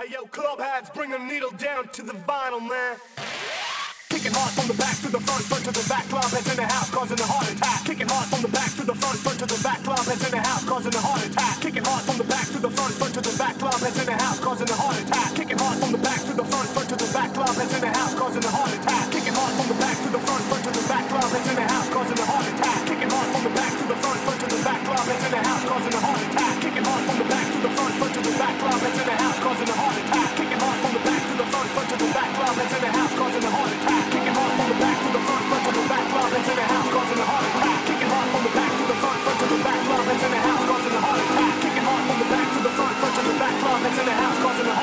Hey yo, club hats, bring the needle down to the vinyl, man. Kicking hard from the back to the front, front to the back, club heads in the house, causing a heart attack. Kicking hard from the back to the front, front to the back, club heads in the house, causing a heart attack. Kicking hard from the back to the front, front to the back, club heads in the house, causing a heart attack. Kicking hard from the back to the front, front to the back, club heads in the house, causing a heart attack. Kicking hard from the back to the front, front to the back, club heads in the house, causing a heart attack. Kicking hard from the back to the front, front to the back, club heads in the house, causing a heart attack. Kicking hard from the back the front, front to the back, heads in the house, causing a heart attack. Kicking hard from the back to the front, front to the back, heads in the house, causing a heart attack. Kicking hard from the back to the front, front to the back, heads in the house, causing a heart attack. Kicking hard from the back to the front, front to the back, heads in the house, causing a heart attack. Kicking hard from the back to the front, front to the back, heads in the house, causing a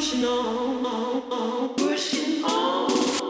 pushing on, on, on pushing on.